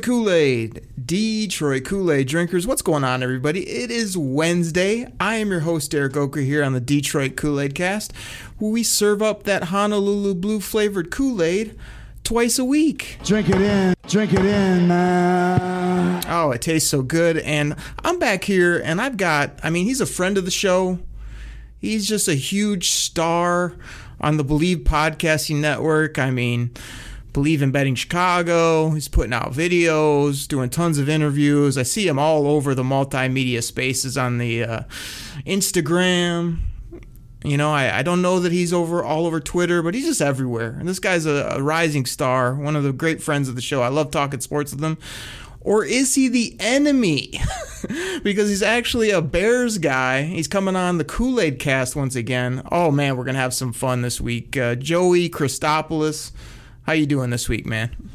Detroit Kool Aid, Detroit Kool Aid drinkers, what's going on, everybody? It is Wednesday. I am your host, Derek Oker, here on the Detroit Kool Aid Cast, where we serve up that Honolulu blue flavored Kool Aid twice a week. Drink it in. Drink it in, man. Oh, it tastes so good. And I'm back here, and I've got, I mean, he's a friend of the show. He's just a huge star on the Believe Podcasting Network. I mean, Believe in Betting Chicago. He's putting out videos, doing tons of interviews. I see him all over the multimedia spaces on the uh, Instagram. You know, I, I don't know that he's over all over Twitter, but he's just everywhere. And this guy's a, a rising star, one of the great friends of the show. I love talking sports with him. Or is he the enemy? because he's actually a Bears guy. He's coming on the Kool Aid cast once again. Oh man, we're gonna have some fun this week. Uh, Joey Christopoulos, how you doing this week, man?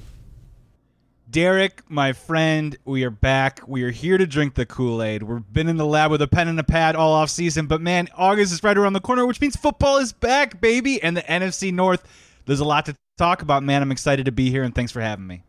Derek, my friend, we are back. We are here to drink the Kool Aid. We've been in the lab with a pen and a pad all off season, but man, August is right around the corner, which means football is back, baby. And the NFC North, there's a lot to talk about, man. I'm excited to be here, and thanks for having me.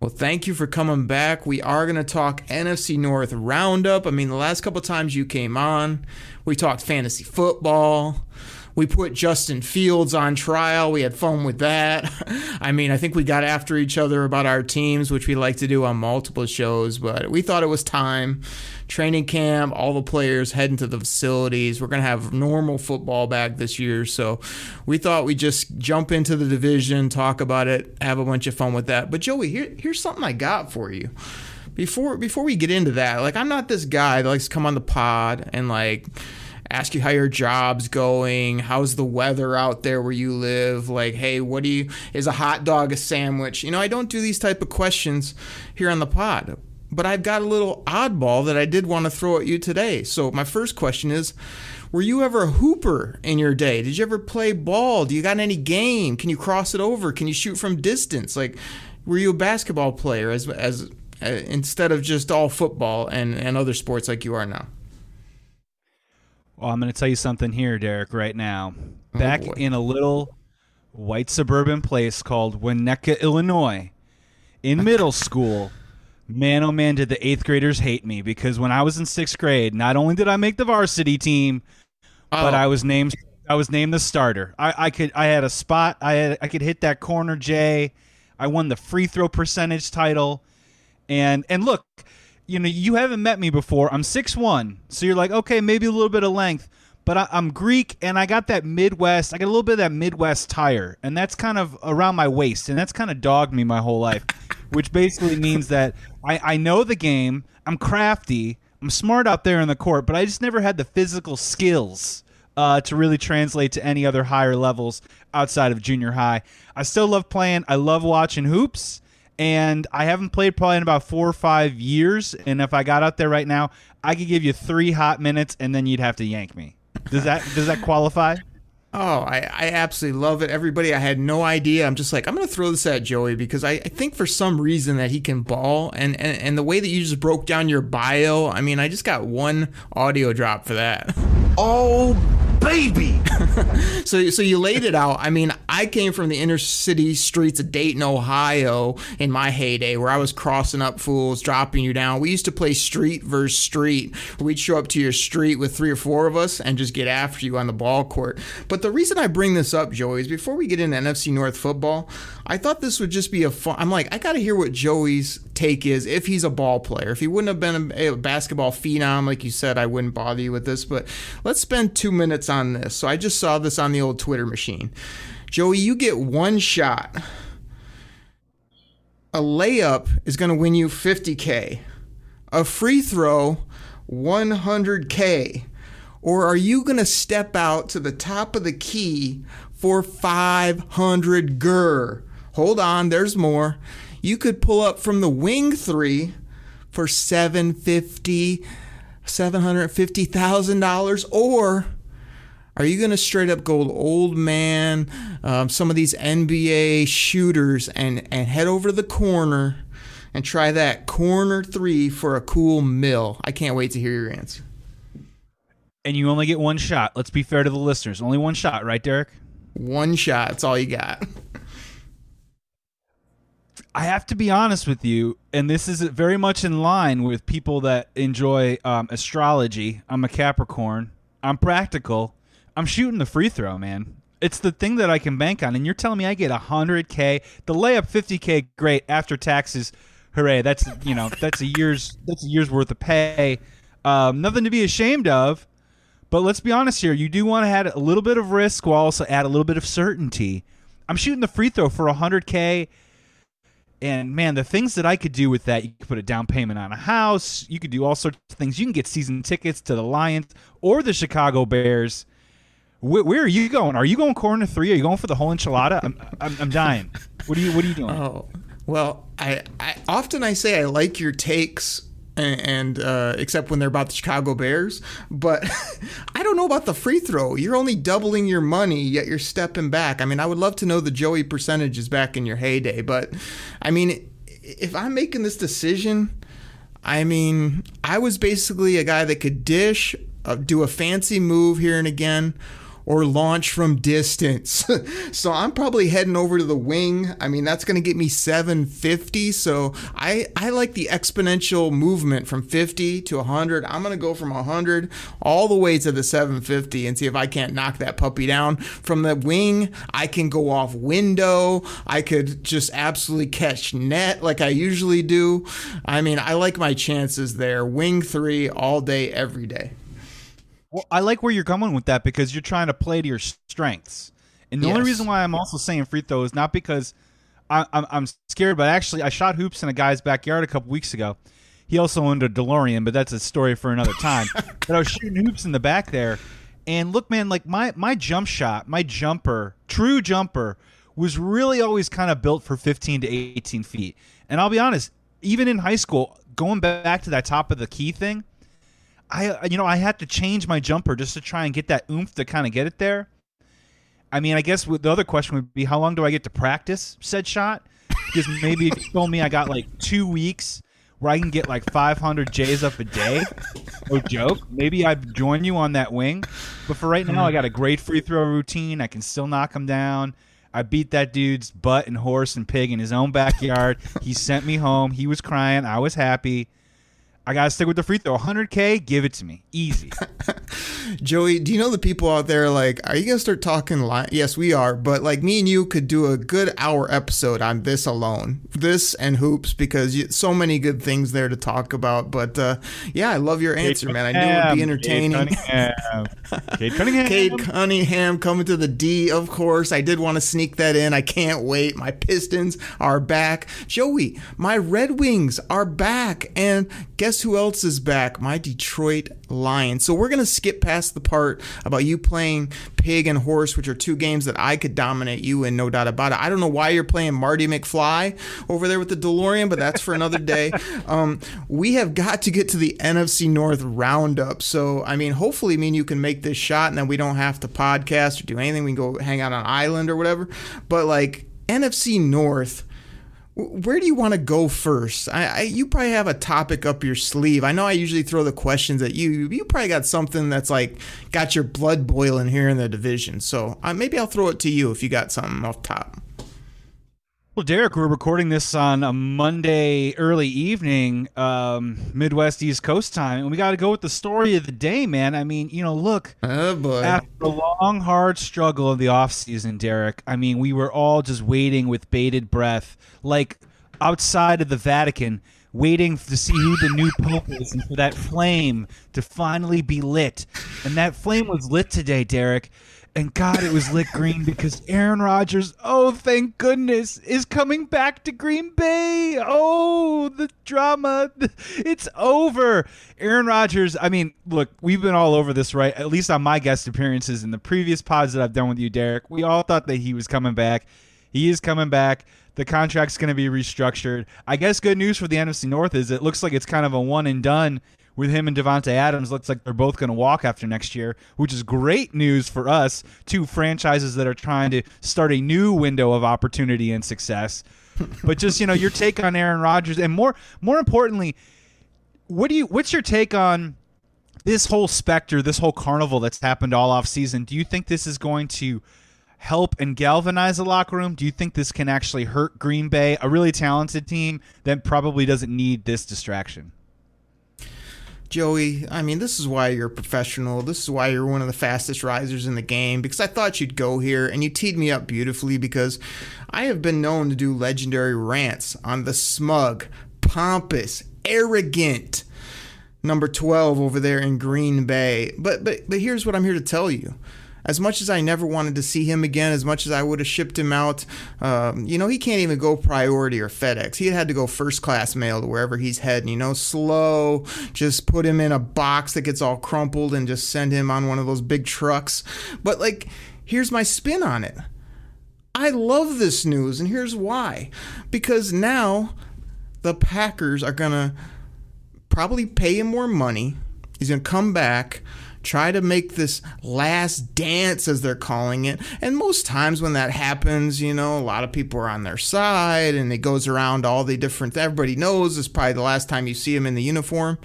Well, thank you for coming back. We are going to talk NFC North Roundup. I mean, the last couple times you came on, we talked fantasy football. We put Justin Fields on trial. We had fun with that. I mean, I think we got after each other about our teams, which we like to do on multiple shows, but we thought it was time. Training camp, all the players heading to the facilities. We're going to have normal football back this year. So we thought we'd just jump into the division, talk about it, have a bunch of fun with that. But Joey, here, here's something I got for you before before we get into that, like I'm not this guy that likes to come on the pod and like ask you how your job's going, how's the weather out there where you live, like hey, what do you is a hot dog a sandwich? You know, I don't do these type of questions here on the pod. But I've got a little oddball that I did want to throw at you today. So my first question is were you ever a hooper in your day? Did you ever play ball? Do you got any game? Can you cross it over? Can you shoot from distance? Like were you a basketball player as as uh, instead of just all football and, and other sports like you are now? Well, I'm going to tell you something here, Derek, right now. Oh, Back boy. in a little white suburban place called Winnetka, Illinois, in middle school, man, oh man, did the eighth graders hate me because when I was in sixth grade, not only did I make the varsity team, but Oh. I was named I was named the starter. I, I could I had a spot. I had I could hit that corner J. I won the free throw percentage title. And and look, you know, you haven't met me before. I'm six one, so you're like, okay, maybe a little bit of length, but I, I'm Greek and I got that Midwest. I got a little bit of that Midwest tire, and that's kind of around my waist, and that's kind of dogged me my whole life, which basically means that I, I know the game. I'm crafty. I'm smart out there in the court, but I just never had the physical skills uh, to really translate to any other higher levels outside of junior high. I still love playing. I love watching hoops and I haven't played probably in about four or five years. And if I got out there right now, I could give you three hot minutes, and then you'd have to yank me. Does that does that qualify? Oh, I, I absolutely love it. Everybody, I had no idea. I'm just like, I'm going to throw this at Joey because I, I think for some reason that he can ball. And, and, and the way that you just broke down your bio, I mean, I just got one audio drop for that. Oh, baby. So, so you laid it out. I mean, I came from the inner city streets of Dayton, Ohio in my heyday where I was crossing up fools, dropping you down. We used to play street versus street. We'd show up to your street with three or four of us and just get after you on the ball court. But the reason I bring this up, Joey, is before we get into NFC North football, I thought this would just be a fun. I'm like, I got to hear what Joey's take is if he's a ball player. If he wouldn't have been a, a basketball phenom, like you said, I wouldn't bother you with this. But let's spend two minutes on this. So I just saw this on the old Twitter machine. Joey, you get one shot. A layup is going to win you 50K. A free throw, 100K. Or are you going to step out to the top of the key for 500 gur? Hold on, there's more. You could pull up from the wing three for 750 $750,000 or are you going to straight up go old man, um, some of these NBA shooters, and, and head over to the corner and try that corner three for a cool mill? I can't wait to hear your answer. And you only get one shot. Let's be fair to the listeners. Only one shot, right, Derek? One shot. That's all you got. I have to be honest with you, and this is very much in line with people that enjoy um, astrology. I'm a Capricorn. I'm practical. I'm shooting the free throw, man. It's the thing that I can bank on. And you're telling me I get 100K, the layup 50K, great. After taxes, hooray. That's, you know, that's a year's, that's a year's worth of pay. Um, nothing to be ashamed of. But let's be honest here. You do want to add a little bit of risk while also add a little bit of certainty. I'm shooting the free throw for 100K. And man, the things that I could do with that, you could put a down payment on a house. You could do all sorts of things. You can get season tickets to the Lions or the Chicago Bears. Where, where are you going? Are you going corner three? Are you going for the whole enchilada? I'm, I'm, I'm dying. What are you What are you doing? Oh, well, I, I often I say I like your takes and, and uh, except when they're about the Chicago Bears. But don't know about the free throw. You're only doubling your money, yet you're stepping back. I mean, I would love to know the Joey percentages back in your heyday, but I mean, if I'm making this decision, I mean, I was basically a guy that could dish, uh, do a fancy move here and again, or launch from distance. so I'm probably heading over to the wing. I mean, that's going to get me 750. So I, I like the exponential movement from 50 to 100. I'm going to go from 100 all the way to the 750 and see if I can't knock that puppy down. From the wing, I can go off window. I could just absolutely catch net like I usually do. I mean, I like my chances there. Wing three all day, every day. Well, I like where you're coming with that because you're trying to play to your strengths. And the yes. only reason why I'm also saying free throw is not because I, I'm, I'm scared, but actually I shot hoops in a guy's backyard a couple weeks ago. He also owned a DeLorean, but that's a story for another time. but I was shooting hoops in the back there, and look, man, like my my jump shot, my jumper, true jumper, was really always kind of built for 15 to 18 feet. And I'll be honest, even in high school, going back to that top of the key thing, I uh, you know I had to change my jumper just to try and get that oomph to kind of get it there. I mean, I guess the other question would be how long do I get to practice said shot? Because maybe if you told me I got like two weeks where I can get like 500 J's up a day, no joke. Maybe I'd join you on that wing. But for right now, I got a great free throw routine. I can still knock them down. I beat that dude's butt and horse and pig in his own backyard. he sent me home. He was crying. I was happy. I gotta stick with the free throw. 100k, give it to me, easy. Joey, do you know the people out there? Like, are you gonna start talking? Li- yes, we are. But like me and you could do a good hour episode on this alone, this and hoops, because you, so many good things there to talk about. But uh, yeah, I love your answer, man. I knew it would be entertaining. Cade Cunningham. Cade Cunningham coming to the D, of course. I did want to sneak that in. I can't wait. My Pistons are back. Joey, my Red Wings are back, and guess who else is back? My Detroit Lions. So we're going to skip past the part about you playing Pig and Horse, which are two games that I could dominate you in, no doubt about it. I don't know why you're playing Marty McFly over there with the DeLorean, but that's for another day. Um, we have got to get to the NFC North roundup. So, I mean, hopefully, me and you can make this shot and then we don't have to podcast or do anything. We can go hang out on island or whatever. But like NFC North where do you want to go first? I, I, you probably have a topic up your sleeve. I know I usually throw the questions at you. You probably got something that's like got your blood boiling here in the division. So uh, maybe I'll throw it to you if you got something off top. Well, Derek, we're recording this on a Monday early evening, um, Midwest East Coast time, and we got to go with the story of the day, man. I mean, you know, look, oh boy, after a long, hard struggle of the offseason, Derek, I mean, we were all just waiting with bated breath, like outside of the Vatican, waiting to see who the new pope is and for that flame to finally be lit. And that flame was lit today, Derek and God, it was lit green because Aaron Rodgers, oh, thank goodness, is coming back to Green Bay. Oh, the drama. It's over. Aaron Rodgers, I mean, look, we've been all over this, right? At least on my guest appearances in the previous pods that I've done with you, Derek. We all thought that he was coming back. He is coming back. The contract's going to be restructured. I guess good news for the NFC North is it looks like it's kind of a one and done with him and Davante Adams. Looks like they're both going to walk after next year, which is great news for us. Two franchises that are trying to start a new window of opportunity and success. but just you know, your take on Aaron Rodgers, and more more importantly, what do you? What's your take on? This whole specter, this whole carnival that's happened all off season, do you think this is going to help and galvanize the locker room? Do you think this can actually hurt Green Bay, a really talented team that probably doesn't need this distraction? Joey, I mean, this is why you're a professional. This is why you're one of the fastest risers in the game because I thought you'd go here and you teed me up beautifully because I have been known to do legendary rants on the smug, pompous, arrogant number 12 over there in Green Bay. But but but here's what I'm here to tell you as much as I never wanted to see him again, as much as I would have shipped him out, um, you know, he can't even go priority or FedEx. He had to go first class mail to wherever he's heading, you know, slow, just put him in a box that gets all crumpled and just send him on one of those big trucks. But, like, here's my spin on it. I love this news, and here's why. Because now the Packers are going to probably pay him more money. He's going to come back try to make this last dance, as they're calling it. And most times when that happens, you know, a lot of people are on their side and it goes around all the different, everybody knows it's probably the last time you see them in the uniform.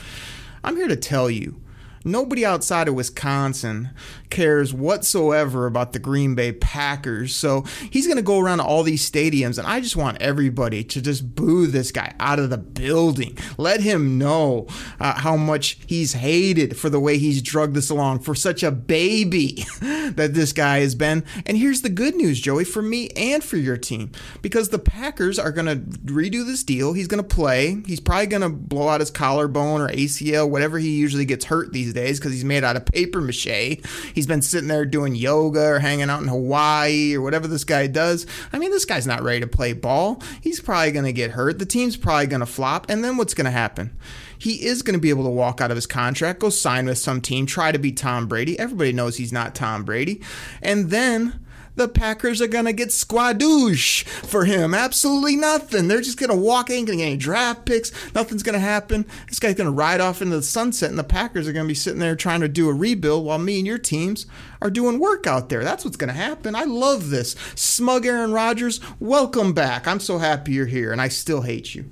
I'm here to tell you Nobody outside of Wisconsin cares whatsoever about the Green Bay Packers. So he's going to go around all these stadiums, and I just want everybody to just boo this guy out of the building. Let him know uh, how much he's hated for the way he's drugged this along for such a baby that this guy has been. And here's the good news, Joey, for me and for your team, because the Packers are going to redo this deal. He's going to play. He's probably going to blow out his collarbone or ACL, whatever he usually gets hurt these days because he's made out of paper mache. He's been sitting there doing yoga or hanging out in Hawaii or whatever this guy does. I mean, this guy's not ready to play ball. He's probably going to get hurt. The team's probably going to flop. And then what's going to happen? He is going to be able to walk out of his contract, go sign with some team, try to be Tom Brady. Everybody knows he's not Tom Brady. And then the Packers are going to get squadouche for him. Absolutely nothing. They're just going to walk, ain't going to get any draft picks. Nothing's going to happen. This guy's going to ride off into the sunset, and the Packers are going to be sitting there trying to do a rebuild while me and your teams are doing work out there. That's what's going to happen. I love this. Smug Aaron Rodgers, welcome back. I'm so happy you're here, and I still hate you.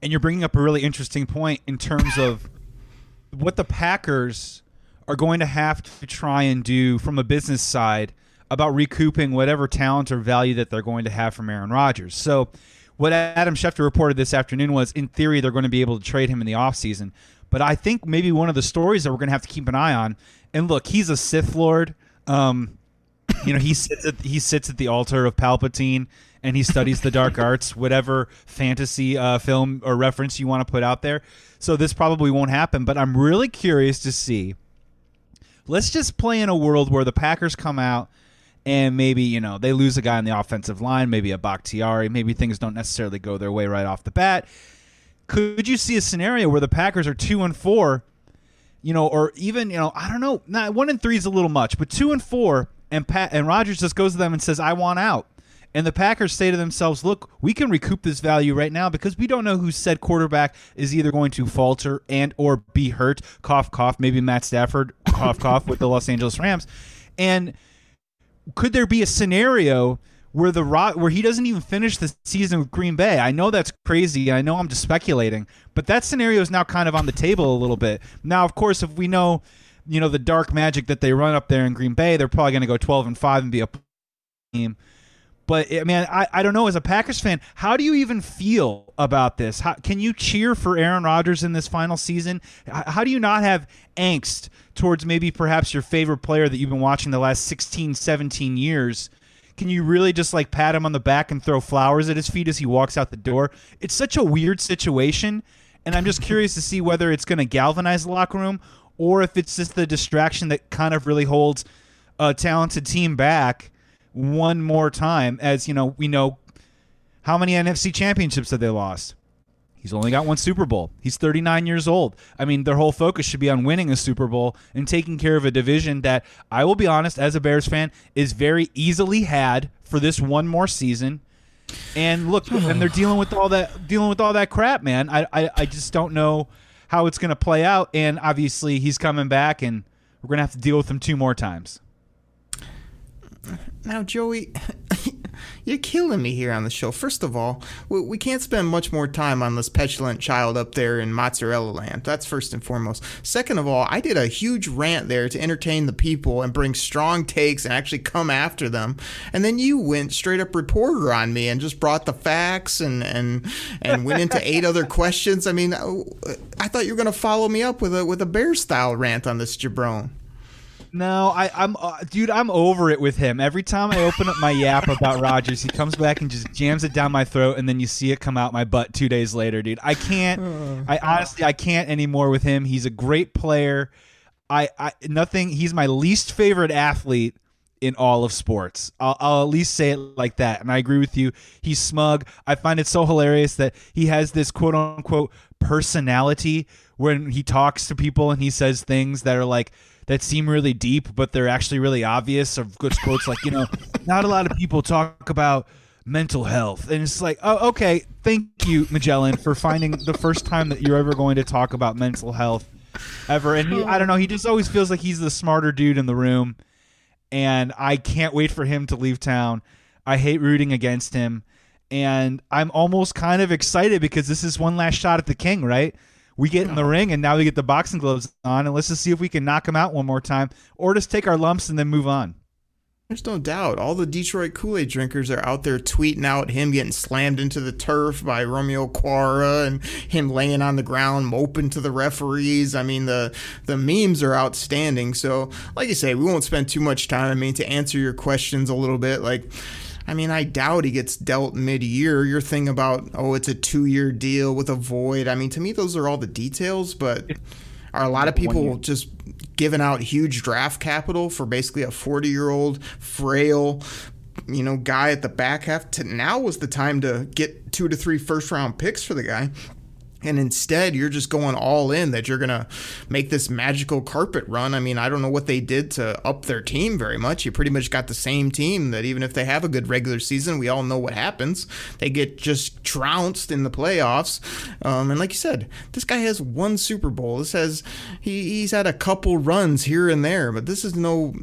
And you're bringing up a really interesting point in terms of what the Packers are going to have to try and do from a business side about recouping whatever talent or value that they're going to have from Aaron Rodgers. So, what Adam Schefter reported this afternoon was in theory they're going to be able to trade him in the offseason. But I think maybe one of the stories that we're going to have to keep an eye on, and look, he's a Sith Lord. Um, you know, he sits at he sits at the altar of Palpatine and he studies the dark arts, whatever fantasy uh, film or reference you want to put out there. So this probably won't happen, but I'm really curious to see Let's just play in a world where the Packers come out and maybe you know they lose a guy on the offensive line, maybe a Bakhtiari, maybe things don't necessarily go their way right off the bat. Could you see a scenario where the Packers are two and four, you know, or even you know I don't know, not one and three is a little much, but two and four, and Pat and Rodgers just goes to them and says, "I want out." And the Packers say to themselves, look, we can recoup this value right now because we don't know who said quarterback is either going to falter and or be hurt. Cough, cough. Maybe Matt Stafford, cough, cough, with the Los Angeles Rams. And could there be a scenario where the where he doesn't even finish the season with Green Bay. I know that's crazy. I know I'm just speculating, but that scenario is now kind of on the table a little bit. Now, of course, if we know, you know, the dark magic that they run up there in Green Bay, they're probably going to go 12 and 5 and be a team. But I mean, I, I don't know. As a Packers fan, how do you even feel about this? How, can you cheer for Aaron Rodgers in this final season? How, do you not have angst towards maybe perhaps your favorite player that you've been watching the last 16, 17 years? Can you really just like pat him on the back and throw flowers at his feet as he walks out the door? It's such a weird situation, and I'm just curious to see whether it's going to galvanize the locker room or if it's just the distraction that kind of really holds a talented team back one more time. As you know, we know how many NFC championships have they lost? He's only got one Super Bowl. He's 39 years old. I mean, their whole focus should be on winning a Super Bowl and taking care of a division that I will be honest, as a Bears fan, is very easily had for this one more season. And look, and they're dealing with all that dealing with all that crap, man. I I, I just don't know how it's going to play out. And obviously, he's coming back, and we're going to have to deal with him two more times. Now, Joey, you're killing me here on the show. First of all, we, we can't spend much more time on this petulant child up there in mozzarella land. That's first and foremost. Second of all, I did a huge rant there to entertain the people and bring strong takes and actually come after them. And then you went straight up reporter on me and just brought the facts and and and went into eight other questions. I mean, I thought you were going to follow me up with a with a bear style rant on this jabron. No, I, I'm, uh, dude. I'm over it with him. Every time I open up my yap about Rodgers, he comes back and just jams it down my throat, and then you see it come out my butt two days later, dude. I can't. I honestly, I can't anymore with him. He's a great player. I, I nothing. He's my least favorite athlete in all of sports. I'll, I'll at least say it like that. And I agree with you. He's smug. I find it so hilarious that he has this quote unquote personality when he talks to people and he says things that are like that seem really deep, but they're actually really obvious. Of good quotes like, you know, not a lot of people talk about mental health. And it's like, oh, okay, thank you, Magellan, for finding the first time that you're ever going to talk about mental health ever. And he, I don't know, he just always feels like he's the smarter dude in the room. And I can't wait for him to leave town. I hate rooting against him. And I'm almost kind of excited because this is one last shot at the king, right? We get in the uh-huh. ring and now we get the boxing gloves on and let's just see if we can knock him out one more time or just take our lumps and then move on. There's no doubt. All the Detroit Kool Aid drinkers are out there tweeting out him getting slammed into the turf by Romeo Okwara and him laying on the ground moping to the referees. I mean, the the memes are outstanding. So, like I say, we won't spend too much time. I mean, to answer your questions a little bit, like I mean, I doubt he gets dealt mid year. Your thing about, oh, it's a two year deal with a void. I mean, to me, those are all the details, but are a lot of people just giving out huge draft capital for basically a 40 year old, frail, you know, guy at the back half? To now was the time to get two to three first round picks for the guy and instead you're just going all in that you're going to make this magical carpet run. I mean, I don't know what they did to up their team very much. You pretty much got the same team that even if they have a good regular season, we all know what happens. They get just trounced in the playoffs. Um, and like you said, this guy has one Super Bowl. This has he, he's had a couple runs here and there, but this is no,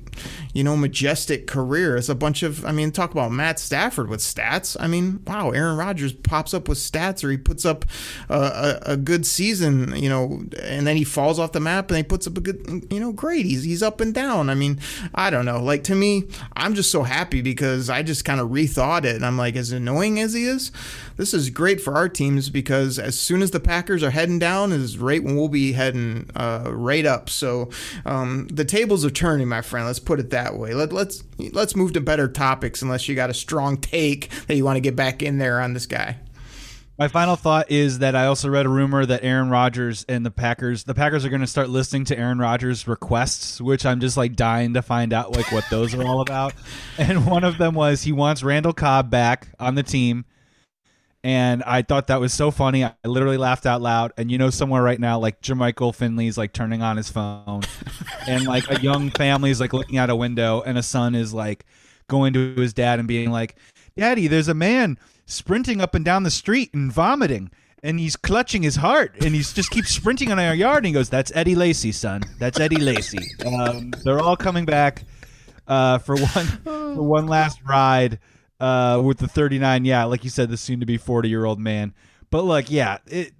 you know, majestic career. It's a bunch of I mean, talk about Matt Stafford with stats. I mean, wow, Aaron Rodgers pops up with stats or he puts up uh, a a, good season, you know, and then he falls off the map and he puts up a good, you know, great. He's he's up and down. I mean, I don't know. Like to me, I'm just so happy because I just kind of rethought it. And I'm like, as annoying as he is, this is great for our teams because as soon as the Packers are heading down is right when we'll be heading uh, right up. So um, the tables are turning, my friend. Let's put it that way. Let, let's let's move to better topics unless you got a strong take that you want to get back in there on this guy. My final thought is that I also read a rumor that Aaron Rodgers and the Packers, the Packers are going to start listening to Aaron Rodgers' requests, which I'm just like dying to find out like what those are all about. And one of them was he wants Randall Cobb back on the team. And I thought that was so funny. I literally laughed out loud. And you know, somewhere right now, like Jermichael Finley's like turning on his phone, and like a young family is like looking out a window, and a son is like going to his dad and being like, "Daddy, there's a man sprinting up and down the street and vomiting and he's clutching his heart and he's just keeps sprinting in our yard and he goes that's eddie lacy son that's eddie lacy um, they're all coming back uh, for one for one last ride uh, with the 39. Yeah, like you said, the soon to be 40 year old man. But look, yeah, it,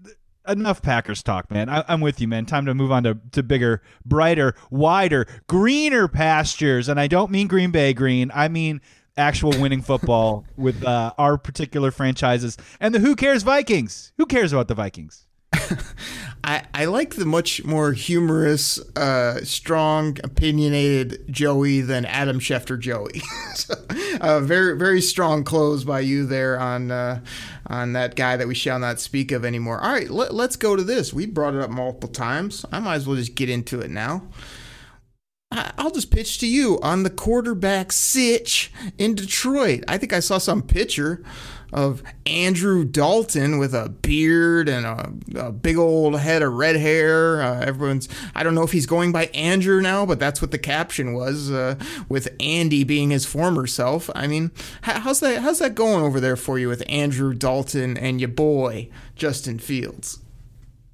enough Packers talk, man. I, am with you, man. Time to move on to, to bigger, brighter, wider, greener pastures. And I don't mean Green Bay green. I mean actual winning football with uh, our particular franchises and the Who Cares Vikings. Who cares about the Vikings? I, I like the much more humorous, uh, strong, opinionated Joey than Adam Schefter Joey. so, uh, very very strong close by you there on uh, on that guy that we shall not speak of anymore. All right, let, let's go to this. We brought it up multiple times. I might as well just get into it now. I'll just pitch to you on the quarterback sitch in Detroit. I think I saw some picture of Andrew Dalton with a beard and a, a big old head of red hair. Uh, everyone's, I don't know if he's going by Andrew now, but that's what the caption was, uh, with Andy being his former self. I mean, how's that, how's that going over there for you with Andrew Dalton and your boy, Justin Fields?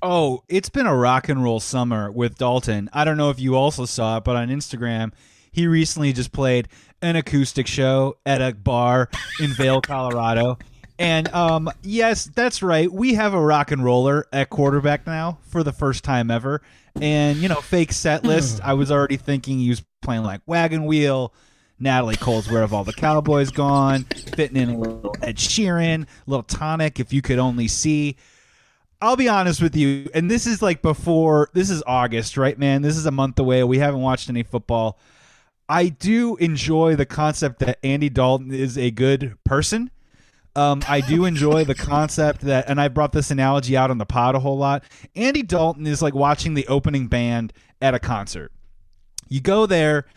Oh, it's been a rock and roll summer with Dalton. I don't know if you also saw it, but on Instagram, he recently just played an acoustic show at a bar in Vail, Colorado. And um, yes, that's right. We have a rock and roller at quarterback now for the first time ever. And you know, fake set list. I was already thinking he was playing like Wagon Wheel. Natalie Cole's Where Have All the Cowboys Gone? Fitting in a little Ed Sheeran, a little tonic, if you could only see. I'll be honest with you, and this is like before, this is August, right, man? This is a month away. We haven't watched any football. I do enjoy the concept that Andy Dalton is a good person. Um, I do enjoy the concept that, and I brought this analogy out on the pod a whole lot. Andy Dalton is like watching the opening band at a concert. You go there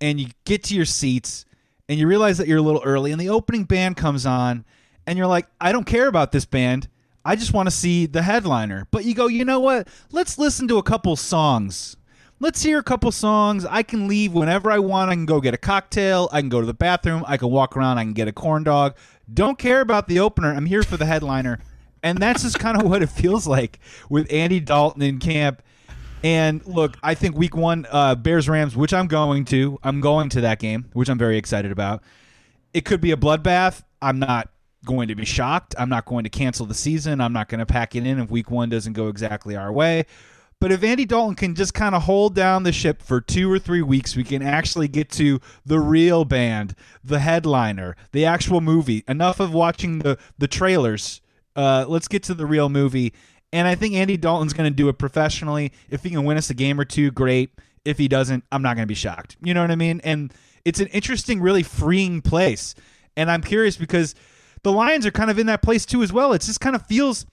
and you get to your seats and you realize that you're a little early, and the opening band comes on, and you're like, I don't care about this band I just want to see the headliner. But you go, you know what? Let's listen to a couple songs. Let's hear a couple songs. I can leave whenever I want. I can go get a cocktail. I can go to the bathroom. I can walk around. I can get a corn dog. Don't care about the opener. I'm here for the headliner. And that's just kind of what it feels like with Andy Dalton in camp. And look, I think week one, uh, Bears Rams, which I'm going to, I'm going to that game, which I'm very excited about. It could be a bloodbath. I'm not going to be shocked. I'm not going to cancel the season. I'm not going to pack it in if week one doesn't go exactly our way. But if Andy Dalton can just kind of hold down the ship for two or three weeks, we can actually get to the real band, the headliner, the actual movie. Enough of watching the the trailers. Uh, let's get to the real movie. And I think Andy Dalton's going to do it professionally. If he can win us a game or two, great. If he doesn't, I'm not going to be shocked. You know what I mean? And it's an interesting, really freeing place. And I'm curious because the Lions are kind of in that place too as well. It just kind of feels.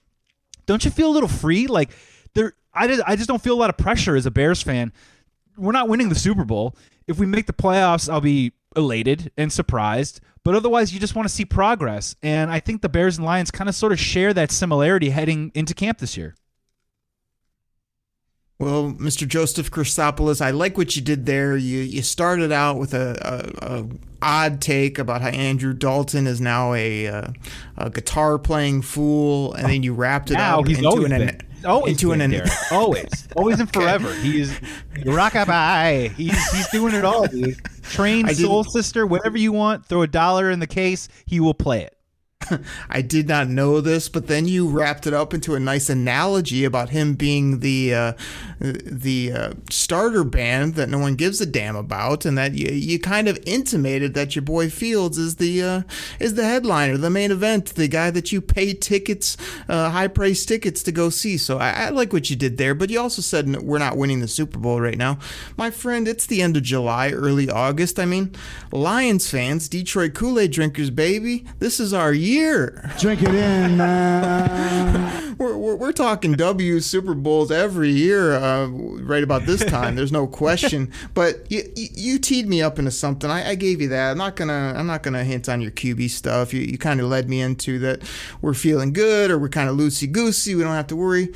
Don't you feel a little free? Like there, I just, I just don't feel a lot of pressure as a Bears fan. We're not winning the Super Bowl. If we make the playoffs, I'll be elated and surprised. But otherwise, you just want to see progress. And I think the Bears and Lions kind of sort of share that similarity heading into camp this year. Well, Mr. Joseph Christopoulos, I like what you did there. You you started out with a, a, a odd take about how Andrew Dalton is now a, a, a guitar playing fool, and then you wrapped it now, up he's into an, been, always into an, there. always, always and forever. He's rockabye. He's he's doing it all, dude. Train soul sister, whatever you want. Throw a dollar in the case, he will play it. I did not know this, but then you wrapped it up into a nice analogy about him being the uh, the uh, starter band that no one gives a damn about, and that you, you kind of intimated that your boy Fields is the uh, is the headliner, the main event, the guy that you pay tickets, uh, high price tickets to go see. So I, I like what you did there, but you also said we're not winning the Super Bowl right now, my friend. It's the end of July, early August. I mean, Lions fans, Detroit Kool Aid drinkers, baby, this is our year year. Drink it in, man. we're, we're, we're, talking W Super Bowls every year, uh, right about this time. There's no question. But you, you, you teed me up into something. I, I, gave you that. I'm not gonna I'm not gonna hint on your QB stuff. You, you kind of led me into that. We're feeling good, or we're kind of loosey goosey. We don't have to worry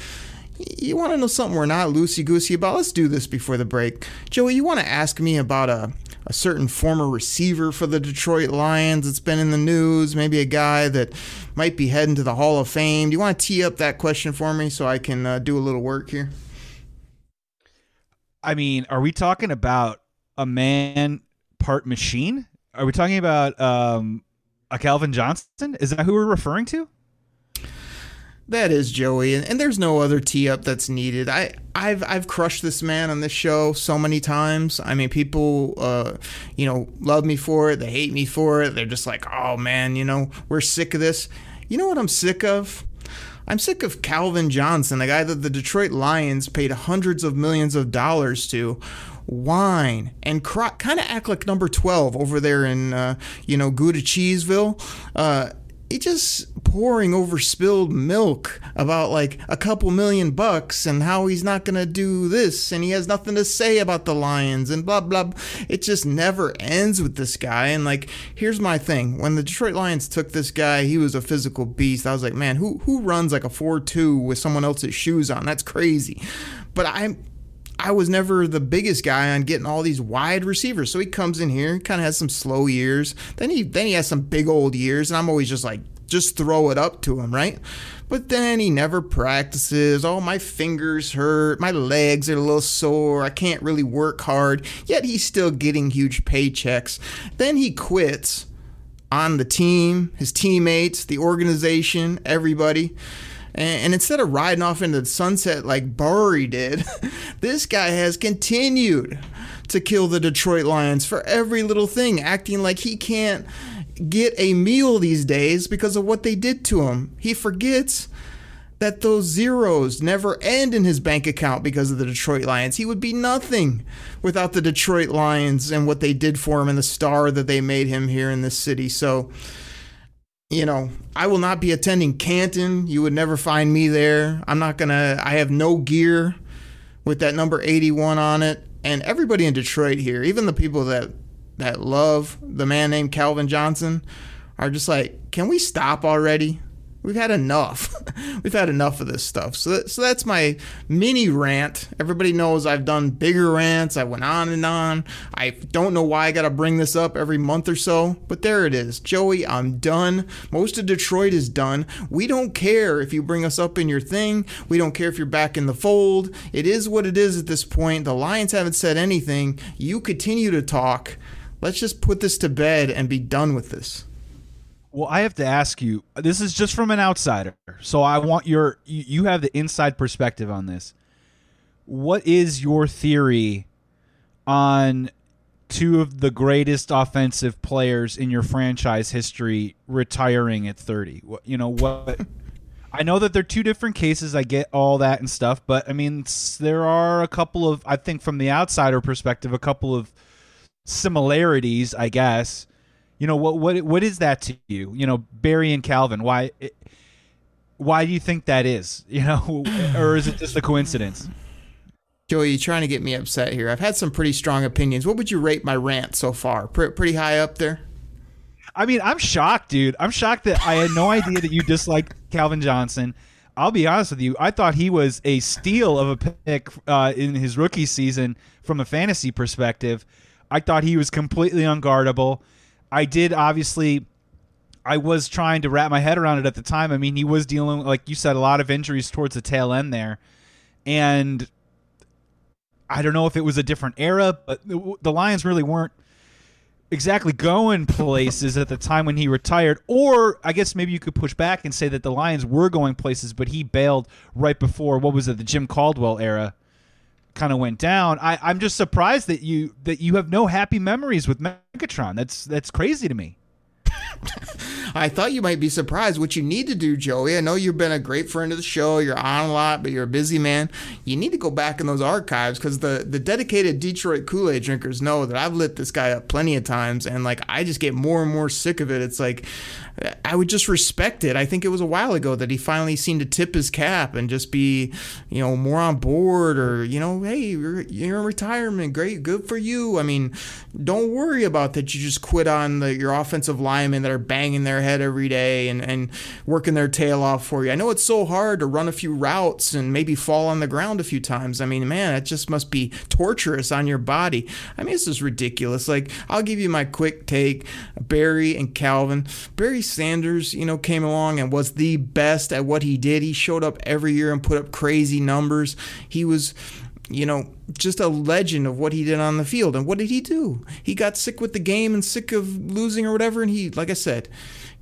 you want to know something we're not loosey goosey about? Let's do this before the break. Joey, you want to ask me about a, a certain former receiver for the Detroit Lions that's been in the news, maybe a guy that might be heading to the Hall of Fame. Do you want to tee up that question for me so I can uh, do a little work here? I mean, are we talking about a man part machine? Are we talking about um, a Calvin Johnson? Is that who we're referring to? That is Joey, and, and there's no other tee up that's needed. I I've I've crushed this man on this show so many times. I mean, people, uh, you know, love me for it. They hate me for it. They're just like, oh man, you know, we're sick of this. You know what I'm sick of? I'm sick of Calvin Johnson, the guy that the Detroit Lions paid hundreds of millions of dollars to whine and cry, kind of act like number 12 over there in, uh, you know, Gouda Cheeseville. Uh, he just pouring over spilled milk about like a couple million bucks and how he's not going to do this and he has nothing to say about the Lions and blah, blah. It just never ends with this guy. And like, here's my thing when the Detroit Lions took this guy, he was a physical beast. I was like, man, who, who runs like a 4 2 with someone else's shoes on? That's crazy. But I'm, I was never the biggest guy on getting all these wide receivers. So he comes in here, kind of has some slow years. Then he then he has some big old years, and I'm always just like, just throw it up to him, right? But then he never practices. Oh, my fingers hurt. My legs are a little sore. I can't really work hard. Yet he's still getting huge paychecks. Then he quits on the team, his teammates, the organization, everybody. And, and instead of riding off into the sunset like Barry did, this guy has continued to kill the Detroit Lions for every little thing, acting like he can't get a meal these days because of what they did to him. He forgets that those zeros never end in his bank account because of the Detroit Lions. He would be nothing without the Detroit Lions and what they did for him and the star that they made him here in this city. So, you know, I will not be attending Canton. You would never find me there. I'm not going to, I have no gear with that number 81 on it. And everybody in Detroit here, even the people that that love the man named Calvin Johnson are just like, can we stop already? We've had enough. We've had enough of this stuff. So, that, so that's my mini rant. Everybody knows I've done bigger rants. I went on and on. I don't know why I got to bring this up every month or so, but there it is. Joey, I'm done. Most of Detroit is done. We don't care if you bring us up in your thing. We don't care if you're back in the fold. It is what it is at this point. The Lions haven't said anything. You continue to talk. Let's just put this to bed and be done with this. Well, I have to ask you. This is just from an outsider, so I want your you, have the inside perspective on this. What is your theory on two of the greatest offensive players in your franchise history retiring at 30? What you know what I know that they're two different cases. I get all that and stuff, but I mean there are a couple of I think from the outsider perspective a couple of similarities, I guess. You know what what what is that to you? You know, Barry and Calvin. Why why do you think that is? You know, or is it just a coincidence? Joey, you're trying to get me upset here? I've had some pretty strong opinions. What would you rate my rant so far? pretty high up there. I mean, I'm shocked, dude. I'm shocked that I had no idea that you disliked Calvin Johnson. I'll be honest with you. I thought he was a steal of a pick uh, in his rookie season from a fantasy perspective. I thought he was completely unguardable. I did obviously I was trying to wrap my head around it at the time. I mean, he was dealing like you said a lot of injuries towards the tail end there. And I don't know if it was a different era, but the Lions really weren't exactly going places at the time when he retired. Or I guess maybe you could push back and say that the Lions were going places, but he bailed right before what was it, the Jim Caldwell era kind of went down. I, I'm just surprised that you that you have no happy memories with Megatron. That's that's crazy to me. I thought you might be surprised. What you need to do, Joey, I know you've been a great friend of the show. You're on a lot, but you're a busy man. You need to go back in those archives because the, the dedicated Detroit Kool Aid drinkers know that I've lit this guy up plenty of times. And like, I just get more and more sick of it. It's like, I would just respect it. I think it was a while ago that he finally seemed to tip his cap and just be, you know, more on board or, you know, hey, you're, in retirement. Great. Good for you. I mean, don't worry about that. You just quit on the, your offensive linemen that are banging their head every day and, and working their tail off for you. I know it's so hard to run a few routes and maybe fall on the ground a few times. I mean, man, it just must be torturous on your body. I mean, this is ridiculous. Like, I'll give you my quick take Barry and Calvin. Barry Sanders, you know, came along and was the best at what he did. He showed up every year and put up crazy numbers. He was you know, just a legend of what he did on the field. And what did he do? He got sick with the game and sick of losing or whatever. And he, like I said,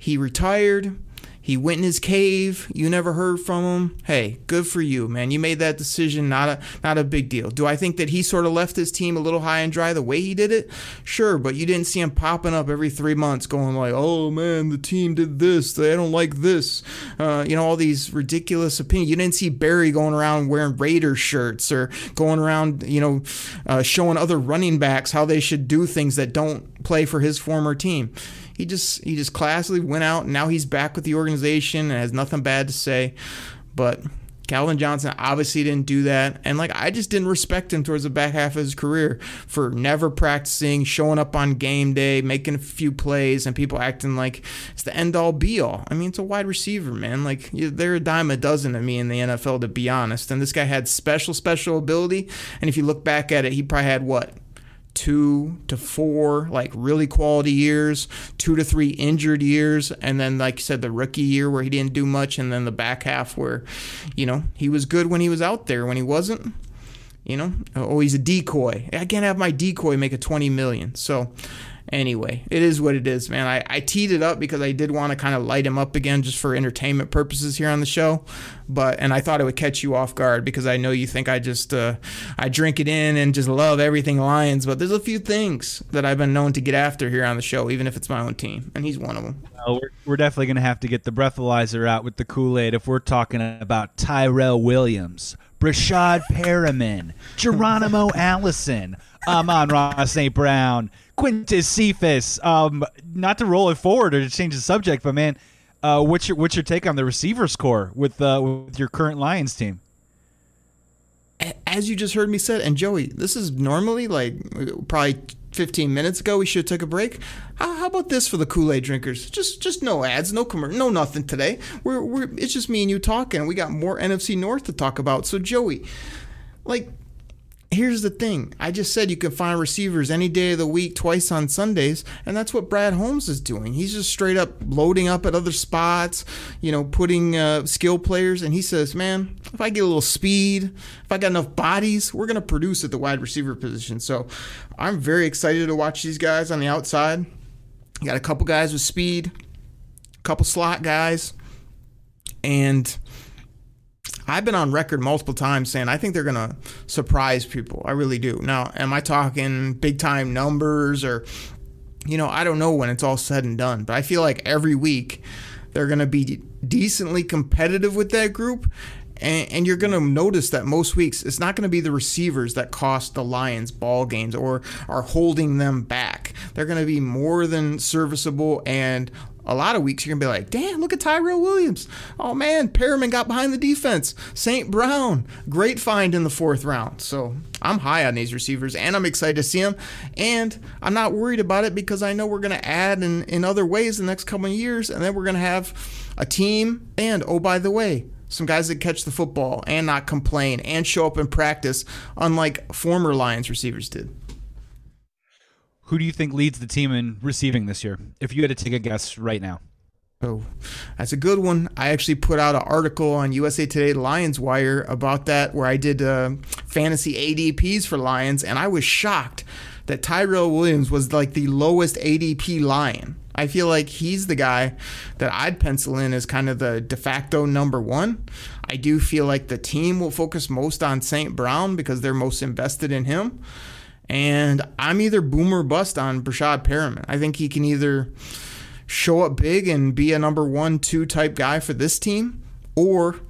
He retired. He went in his cave. You never heard from him. Hey, good for you, man. You made that decision. Not a not a big deal. Do I think that he sort of left his team a little high and dry the way he did it? Sure, but you didn't see him popping up every three months, going like, "Oh man, the team did this. They don't like this." Uh, you know, all these ridiculous opinions. You didn't see Barry going around wearing Raider shirts or going around, you know, uh, showing other running backs how they should do things that don't play for his former team he just he just classically went out and now he's back with the organization and has nothing bad to say. But Calvin Johnson obviously didn't do that. And like I just didn't respect him towards the back half of his career for never practicing, showing up on game day, making a few plays, and people acting like it's the end all be all. I mean, it's a wide receiver, man. Like they're a dime a dozen of me in the NFL, to be honest. And this guy had special, special ability. And if you look back at it, he probably had what two to four like really quality years, two to three injured years, and then like you said, the rookie year where he didn't do much, and then the back half where, you know, he was good when he was out there. When he wasn't, you know, oh he's a decoy. I can't have my decoy make a twenty million. So anyway, it is what it is, man. I, I teed it up because I did want to kind of light him up again just for entertainment purposes here on the show. But and I thought it would catch you off guard because I know you think I just uh, I drink it in and just love everything Lions. But there's a few things that I've been known to get after here on the show, even if it's my own team, and he's one of them. Well, we're, we're definitely going to have to get the breathalyzer out with the Kool Aid if we're talking about Tyrell Williams, Breshad Perriman, Geronimo Allison, Amon-Ra St. Brown, Quintez Cephus. Um, not to roll it forward or to change the subject, but man, uh, what's your what's your take on the receivers corps with uh, with your current Lions team? As you just heard me say, and Joey, this is normally like probably 15 minutes ago. We should have took a break. How, how about this for the Kool Aid drinkers? Just just no ads, no commercial, no nothing today. We're we're it's just me and you talking. We got more NFC North to talk about. So Joey, like here's the thing. I just said you can find receivers any day of the week, twice on Sundays, and that's what Brad Holmes is doing. He's just straight up loading up at other spots, you know, putting uh, skill players, and he says, man, if I get a little speed, if I got enough bodies, we're gonna produce at the wide receiver position. So I'm very excited to watch these guys on the outside. You got a couple guys with speed, a couple slot guys, and I've been on record multiple times saying I think they're going to surprise people. I really do. Now, am I talking big time numbers or, you know, I don't know when it's all said and done, but I feel like every week they're going to be decently competitive with that group. And, and you're going to notice that most weeks it's not going to be the receivers that cost the Lions ball games or are holding them back. They're going to be more than serviceable and a lot of weeks you're gonna be like, damn, look at Tyrell Williams. Oh man, Perriman got behind the defense. St. Brown, great find in the fourth round. So I'm high on these receivers and I'm excited to see them. And I'm not worried about it because I know we're gonna add in, in other ways the next couple of years, and then we're gonna have a team and oh by the way, some guys that catch the football and not complain and show up in practice, unlike former Lions receivers did. Who do you think leads the team in receiving this year? If you had to take a guess right now. Oh, that's a good one. I actually put out an article on USA Today Lions Wire about that, where I did uh, fantasy ADPs for Lions, and I was shocked that Tyrell Williams was like the lowest ADP Lion. I feel like he's the guy that I'd pencil in as kind of the de facto number one. I do feel like the team will focus most on St. Brown because they're most invested in him. And I'm either boom or bust on Breshad Perriman. I think he can either show up big and be a number one, two type guy for this team, or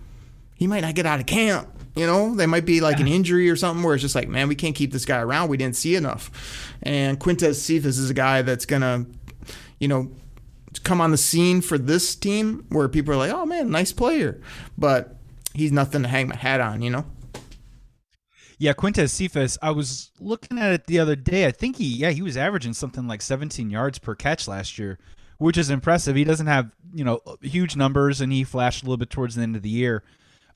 he might not get out of camp. You know, they might be like yeah. an injury or something where it's just like, man, we can't keep this guy around. We didn't see enough. And Quintez Cephus is a guy that's going to, you know, come on the scene for this team where people are like, oh man, nice player. But he's nothing to hang my hat on, you know? Yeah, Quintez Cephus. I was looking at it the other day. I think he, yeah, he was averaging something like 17 yards per catch last year, which is impressive. He doesn't have you know huge numbers, and he flashed a little bit towards the end of the year.